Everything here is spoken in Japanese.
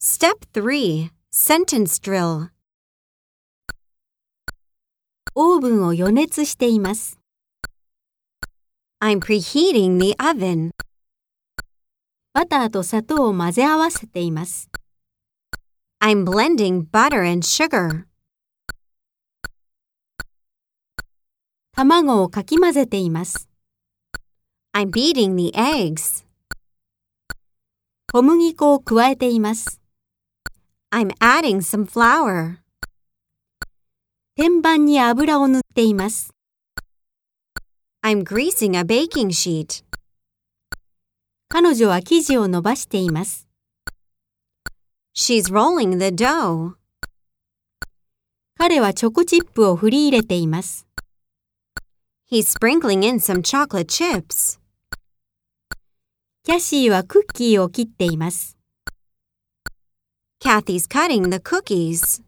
Step 3 Sentence Drill オーブンを予熱しています。I'm preheating the oven. バターと砂糖を混ぜ合わせています。I'm blending butter and sugar. 卵をかき混ぜています。I'm beating the eggs. 小麦粉を加えています。I'm adding some flour. 天板に油を塗っています。I'm greasing a baking sheet. 彼女は生地を伸ばしています。She's rolling the dough. 彼はチョコチップを振り入れています。He's sprinkling in some chocolate chips. キャシーはクッキーを切っています。Kathy's cutting the cookies.